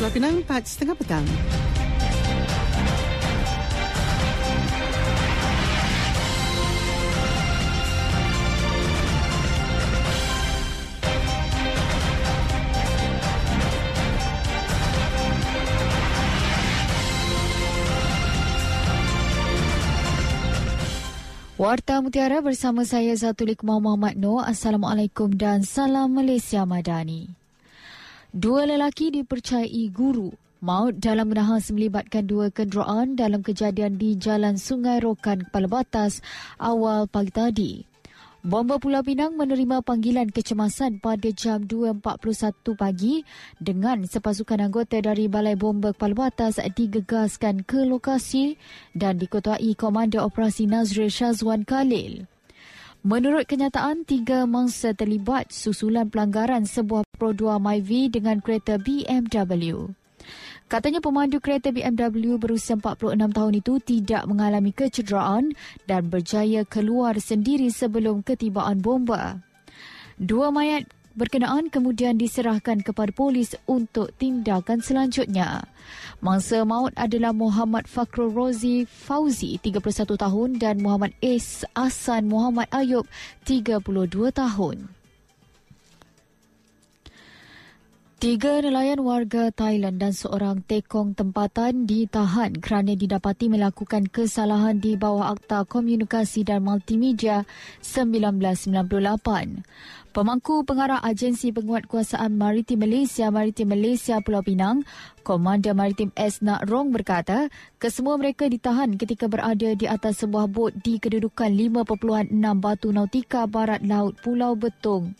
Pulau Pinang 4.30 petang. Warta Mutiara bersama saya Zatulik Muhammad Noor. Assalamualaikum dan salam Malaysia Madani. Dua lelaki dipercayai guru maut dalam menahan melibatkan dua kenderaan dalam kejadian di Jalan Sungai Rokan Kepala Batas awal pagi tadi. Bomba Pulau Pinang menerima panggilan kecemasan pada jam 2.41 pagi dengan sepasukan anggota dari Balai Bomba Kepala Batas digegaskan ke lokasi dan diketuai Komander Operasi Nazrul Shazwan Khalil. Menurut kenyataan, tiga mangsa terlibat susulan pelanggaran sebuah Pro 2 MyV dengan kereta BMW. Katanya pemandu kereta BMW berusia 46 tahun itu tidak mengalami kecederaan dan berjaya keluar sendiri sebelum ketibaan bomba. Dua mayat berkenaan kemudian diserahkan kepada polis untuk tindakan selanjutnya. Mangsa maut adalah Muhammad Fakrul Rozi Fauzi, 31 tahun dan Muhammad S. Asan Muhammad Ayub, 32 tahun. Tiga nelayan warga Thailand dan seorang tekong tempatan ditahan kerana didapati melakukan kesalahan di bawah Akta Komunikasi dan Multimedia 1998. Pemangku pengarah Agensi Penguatkuasaan Maritim Malaysia Maritim Malaysia Pulau Pinang, Komander Maritim S. Nak Rong berkata, kesemua mereka ditahan ketika berada di atas sebuah bot di kedudukan 5.6 Batu Nautika Barat Laut Pulau Betung.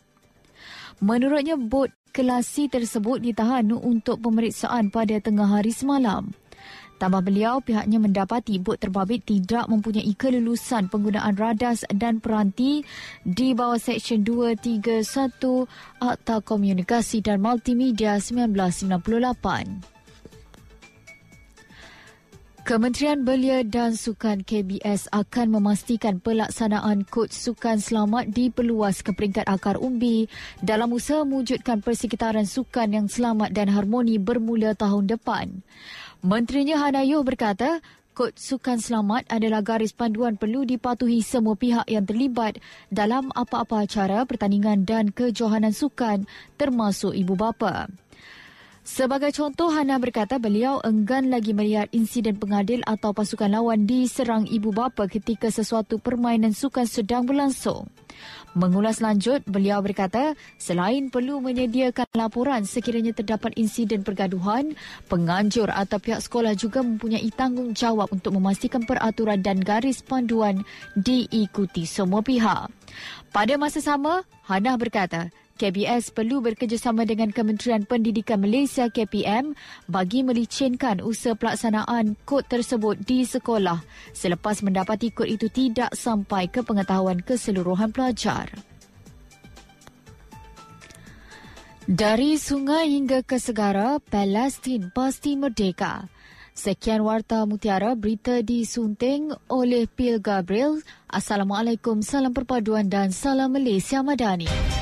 Menurutnya, bot kelasi tersebut ditahan untuk pemeriksaan pada tengah hari semalam. Tambah beliau, pihaknya mendapati bot terbabit tidak mempunyai kelulusan penggunaan radas dan peranti di bawah Seksyen 231 Akta Komunikasi dan Multimedia 1998. Kementerian Belia dan Sukan KBS akan memastikan pelaksanaan kod sukan selamat diperluas ke peringkat akar umbi dalam usaha mewujudkan persekitaran sukan yang selamat dan harmoni bermula tahun depan. Menterinya Hanayuh berkata, kod sukan selamat adalah garis panduan perlu dipatuhi semua pihak yang terlibat dalam apa-apa acara pertandingan dan kejohanan sukan termasuk ibu bapa. Sebagai contoh, Hana berkata beliau enggan lagi melihat insiden pengadil atau pasukan lawan diserang ibu bapa ketika sesuatu permainan sukan sedang berlangsung. Mengulas lanjut, beliau berkata selain perlu menyediakan laporan sekiranya terdapat insiden pergaduhan, penganjur atau pihak sekolah juga mempunyai tanggungjawab untuk memastikan peraturan dan garis panduan diikuti semua pihak. Pada masa sama, Hana berkata KBS perlu bekerjasama dengan Kementerian Pendidikan Malaysia KPM bagi melicinkan usaha pelaksanaan kod tersebut di sekolah selepas mendapati kod itu tidak sampai ke pengetahuan keseluruhan pelajar. Dari sungai hingga ke segara, Palestin pasti merdeka. Sekian Warta Mutiara, berita disunting oleh Pil Gabriel. Assalamualaikum, salam perpaduan dan salam Malaysia Madani.